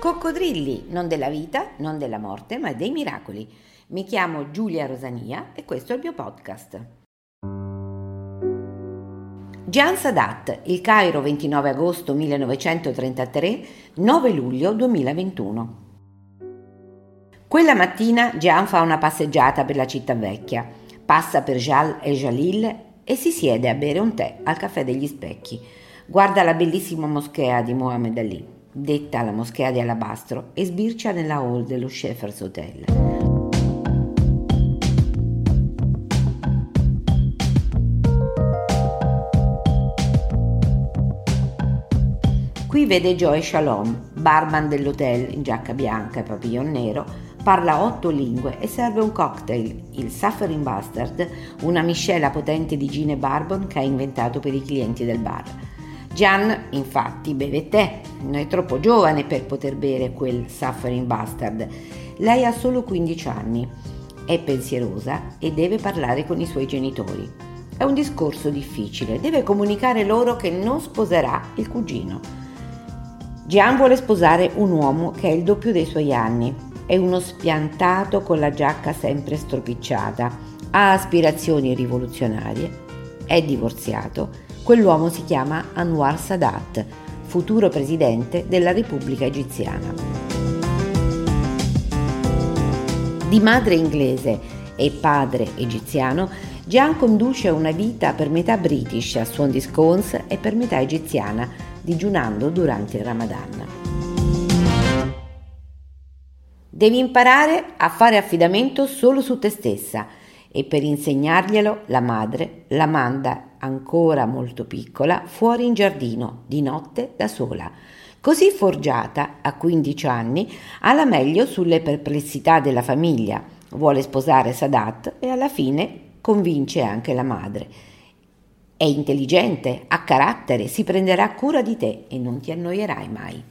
Coccodrilli, non della vita, non della morte, ma dei miracoli. Mi chiamo Giulia Rosania e questo è il mio podcast. Gian Sadat, il Cairo 29 agosto 1933, 9 luglio 2021. Quella mattina Gian fa una passeggiata per la città vecchia, passa per Jal e Jalil e si siede a bere un tè al caffè degli specchi. Guarda la bellissima moschea di Mohammed Ali detta la moschea di Alabastro, e sbircia nella hall dello Shepherds Hotel. Qui vede Joy Shalom, barman dell'hotel in giacca bianca e papillon nero, parla otto lingue e serve un cocktail, il Suffering Bastard, una miscela potente di gin e bourbon che ha inventato per i clienti del bar. Gian infatti beve tè, non è troppo giovane per poter bere quel Suffering Bastard. Lei ha solo 15 anni, è pensierosa e deve parlare con i suoi genitori. È un discorso difficile, deve comunicare loro che non sposerà il cugino. Gian vuole sposare un uomo che è il doppio dei suoi anni, è uno spiantato con la giacca sempre stropicciata, ha aspirazioni rivoluzionarie, è divorziato Quell'uomo si chiama Anwar Sadat, futuro presidente della Repubblica Egiziana. Di madre inglese e padre egiziano, Gian conduce una vita per metà british a suon di scones e per metà egiziana, digiunando durante il Ramadan. Devi imparare a fare affidamento solo su te stessa e per insegnarglielo la madre la manda ancora molto piccola, fuori in giardino, di notte da sola. Così forgiata, a 15 anni, ha la meglio sulle perplessità della famiglia. Vuole sposare Sadat e alla fine convince anche la madre. È intelligente, ha carattere, si prenderà cura di te e non ti annoierai mai.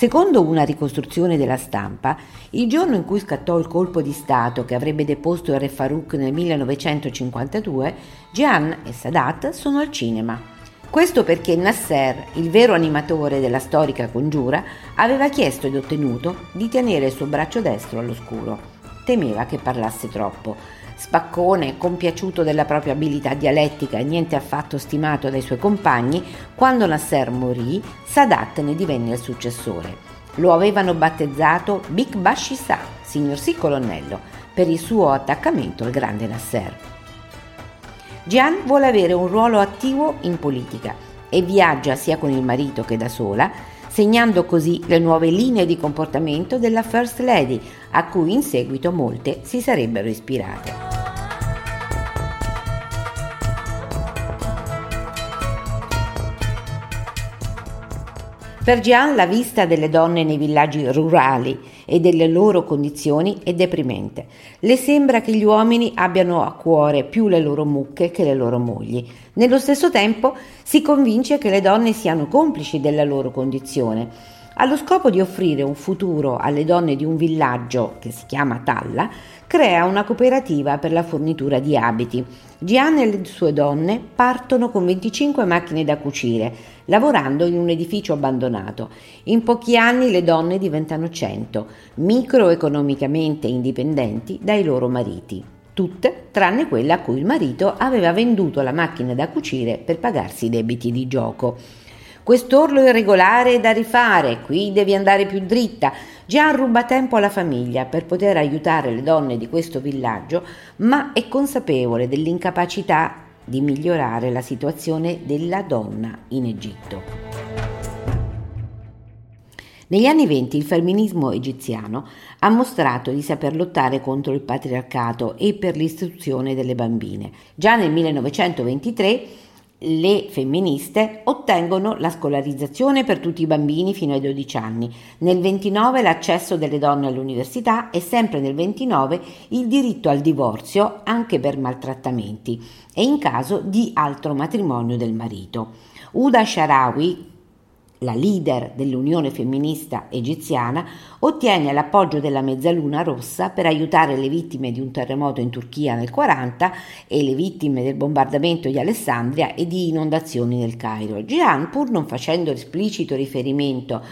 Secondo una ricostruzione della stampa, il giorno in cui scattò il colpo di Stato che avrebbe deposto il re Farouk nel 1952, Gian e Sadat sono al cinema. Questo perché Nasser, il vero animatore della storica congiura, aveva chiesto ed ottenuto di tenere il suo braccio destro all'oscuro. Temeva che parlasse troppo Spaccone, compiaciuto della propria abilità dialettica e niente affatto stimato dai suoi compagni, quando Nasser morì, Sadat ne divenne il successore. Lo avevano battezzato Big Bashisa, signor sì colonnello, per il suo attaccamento al grande Nasser. Gian vuole avere un ruolo attivo in politica e viaggia sia con il marito che da sola, segnando così le nuove linee di comportamento della First Lady, a cui in seguito molte si sarebbero ispirate. Per Gian la vista delle donne nei villaggi rurali e delle loro condizioni è deprimente. Le sembra che gli uomini abbiano a cuore più le loro mucche che le loro mogli. Nello stesso tempo si convince che le donne siano complici della loro condizione. Allo scopo di offrire un futuro alle donne di un villaggio che si chiama Talla, crea una cooperativa per la fornitura di abiti. Gian e le sue donne partono con 25 macchine da cucire, lavorando in un edificio abbandonato. In pochi anni le donne diventano 100, microeconomicamente indipendenti dai loro mariti. Tutte tranne quella a cui il marito aveva venduto la macchina da cucire per pagarsi i debiti di gioco. Quest'orlo irregolare è da rifare, qui devi andare più dritta. Gian ruba tempo alla famiglia per poter aiutare le donne di questo villaggio, ma è consapevole dell'incapacità di migliorare la situazione della donna in Egitto. Negli anni venti il femminismo egiziano ha mostrato di saper lottare contro il patriarcato e per l'istruzione delle bambine. Già nel 1923 le femministe ottengono la scolarizzazione per tutti i bambini fino ai 12 anni, nel 29 l'accesso delle donne all'università e sempre nel 29 il diritto al divorzio anche per maltrattamenti e in caso di altro matrimonio del marito. Uda Sharawi, la leader dell'Unione Femminista Egiziana, ottiene l'appoggio della Mezzaluna Rossa per aiutare le vittime di un terremoto in Turchia nel 40 e le vittime del bombardamento di Alessandria e di inondazioni nel Cairo. Gian, pur non facendo esplicito riferimento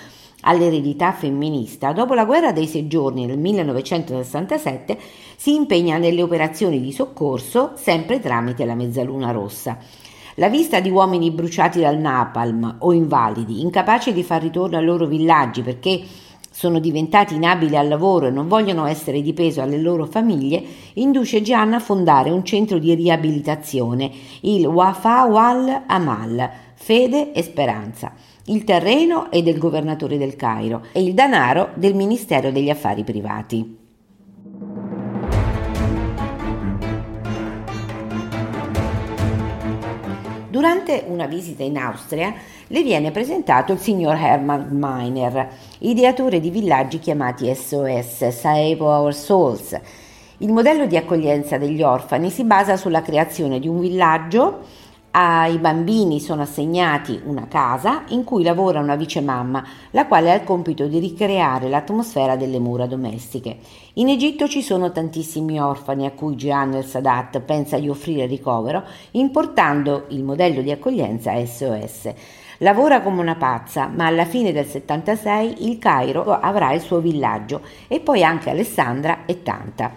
all'eredità femminista, dopo la guerra dei sei giorni nel 1967 si impegna nelle operazioni di soccorso sempre tramite la Mezzaluna Rossa. La vista di uomini bruciati dal napalm o invalidi, incapaci di far ritorno ai loro villaggi perché sono diventati inabili al lavoro e non vogliono essere di peso alle loro famiglie, induce Gianna a fondare un centro di riabilitazione, il Wafa Wal Amal, fede e speranza. Il terreno è del governatore del Cairo e il denaro del Ministero degli Affari Privati. Durante una visita in Austria le viene presentato il signor Hermann Meiner, ideatore di villaggi chiamati SOS, Save Our Souls. Il modello di accoglienza degli orfani si basa sulla creazione di un villaggio ai bambini sono assegnati una casa in cui lavora una vicemamma, la quale ha il compito di ricreare l'atmosfera delle mura domestiche. In Egitto ci sono tantissimi orfani a cui Gian el Sadat pensa di offrire ricovero, importando il modello di accoglienza SOS. Lavora come una pazza, ma alla fine del 76 il Cairo avrà il suo villaggio e poi anche Alessandra e Tanta.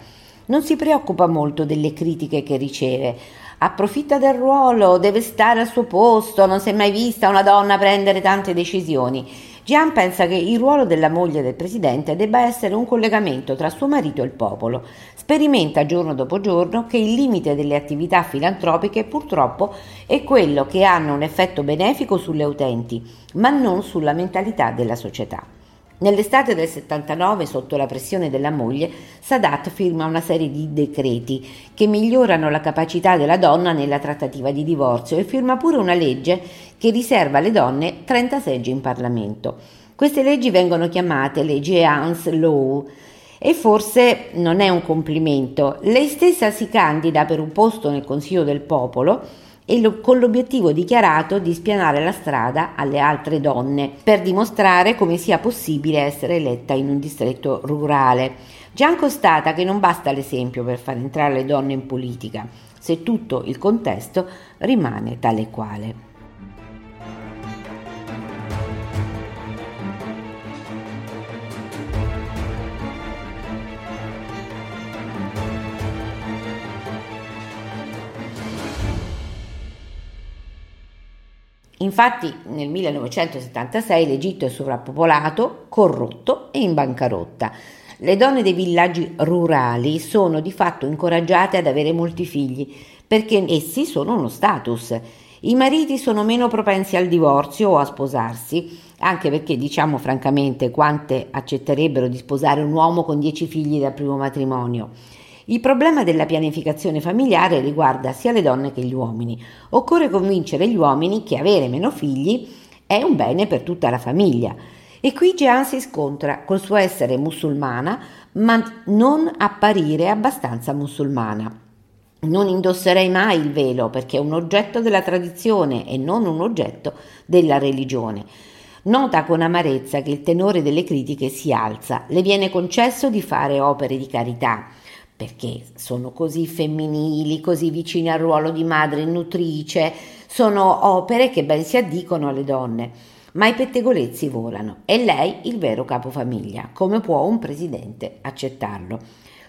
Non si preoccupa molto delle critiche che riceve, approfitta del ruolo, deve stare al suo posto, non si è mai vista una donna prendere tante decisioni. Gian pensa che il ruolo della moglie del presidente debba essere un collegamento tra suo marito e il popolo. Sperimenta giorno dopo giorno che il limite delle attività filantropiche purtroppo è quello che hanno un effetto benefico sulle utenti, ma non sulla mentalità della società. Nell'estate del 79, sotto la pressione della moglie, Sadat firma una serie di decreti che migliorano la capacità della donna nella trattativa di divorzio e firma pure una legge che riserva alle donne 30 seggi in Parlamento. Queste leggi vengono chiamate leggi Hans Law e forse non è un complimento. Lei stessa si candida per un posto nel Consiglio del Popolo e lo, con l'obiettivo dichiarato di spianare la strada alle altre donne per dimostrare come sia possibile essere eletta in un distretto rurale. Gian constata che non basta l'esempio per far entrare le donne in politica, se tutto il contesto rimane tale quale. Infatti nel 1976 l'Egitto è sovrappopolato, corrotto e in bancarotta. Le donne dei villaggi rurali sono di fatto incoraggiate ad avere molti figli perché essi sono uno status. I mariti sono meno propensi al divorzio o a sposarsi, anche perché diciamo francamente quante accetterebbero di sposare un uomo con dieci figli dal primo matrimonio. Il problema della pianificazione familiare riguarda sia le donne che gli uomini. Occorre convincere gli uomini che avere meno figli è un bene per tutta la famiglia. E qui Jean si scontra col suo essere musulmana, ma non apparire abbastanza musulmana. Non indosserei mai il velo perché è un oggetto della tradizione e non un oggetto della religione. Nota con amarezza che il tenore delle critiche si alza, le viene concesso di fare opere di carità perché sono così femminili, così vicine al ruolo di madre nutrice, sono opere che ben si addicono alle donne. Ma i pettegolezzi volano e lei il vero capofamiglia. Come può un presidente accettarlo?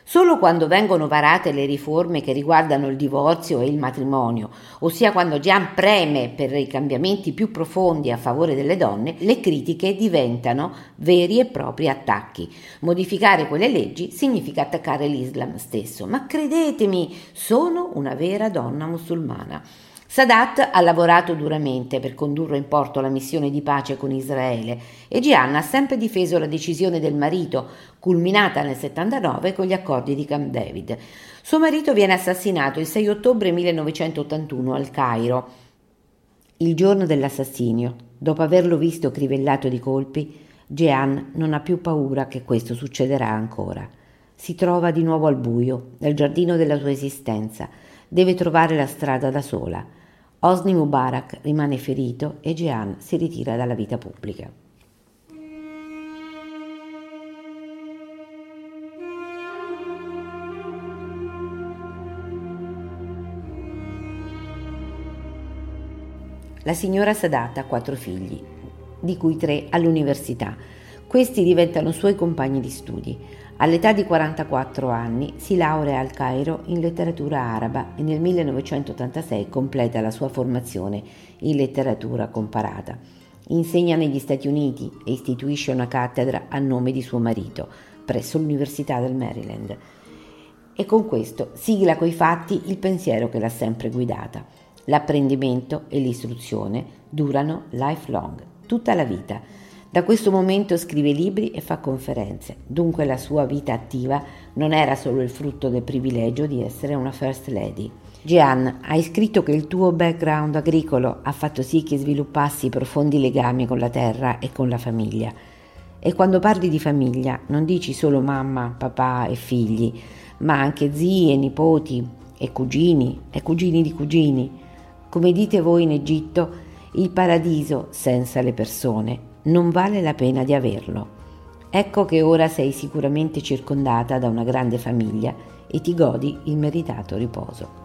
Solo quando vengono varate le riforme che riguardano il divorzio e il matrimonio, ossia quando Gian preme per i cambiamenti più profondi a favore delle donne, le critiche diventano veri e propri attacchi. Modificare quelle leggi significa attaccare l'Islam stesso, ma credetemi, sono una vera donna musulmana. Sadat ha lavorato duramente per condurre in porto la missione di pace con Israele e Gianna ha sempre difeso la decisione del marito, culminata nel 79 con gli accordi di Camp David. Suo marito viene assassinato il 6 ottobre 1981 al Cairo. Il giorno dell'assassinio, dopo averlo visto crivellato di colpi, Jean non ha più paura che questo succederà ancora. Si trova di nuovo al buio, nel giardino della sua esistenza. Deve trovare la strada da sola. Osni Mubarak rimane ferito e Jehan si ritira dalla vita pubblica. La signora Sadat ha quattro figli, di cui tre all'università. Questi diventano suoi compagni di studi. All'età di 44 anni si laurea al Cairo in letteratura araba e nel 1986 completa la sua formazione in letteratura comparata. Insegna negli Stati Uniti e istituisce una cattedra a nome di suo marito presso l'Università del Maryland. E con questo sigla coi fatti il pensiero che l'ha sempre guidata. L'apprendimento e l'istruzione durano lifelong, tutta la vita. Da questo momento scrive libri e fa conferenze, dunque la sua vita attiva non era solo il frutto del privilegio di essere una first lady. Jean, hai scritto che il tuo background agricolo ha fatto sì che sviluppassi profondi legami con la terra e con la famiglia. E quando parli di famiglia non dici solo mamma, papà e figli, ma anche zii e nipoti e cugini e cugini di cugini. Come dite voi in Egitto, il paradiso senza le persone non vale la pena di averlo. Ecco che ora sei sicuramente circondata da una grande famiglia e ti godi il meritato riposo.